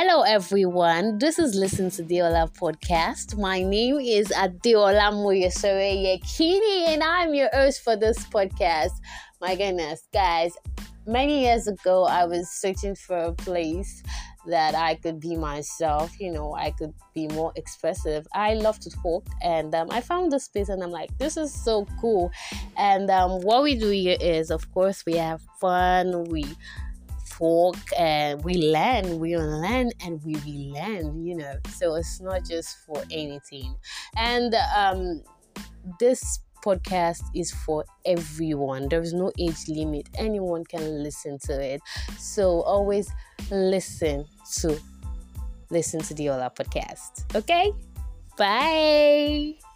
Hello, everyone. This is Listen to Deola podcast. My name is Adeola Moyesore Yekini, and I'm your host for this podcast. My goodness, guys, many years ago, I was searching for a place that I could be myself, you know, I could be more expressive. I love to talk, and um, I found this place, and I'm like, this is so cool. And um, what we do here is, of course, we have fun, we talk, and we learn, we learn, and we relearn, you know. So it's not just for anything. And um, this podcast is for everyone. There is no age limit. Anyone can listen to it. So always listen to listen to Deola podcast. Okay? Bye.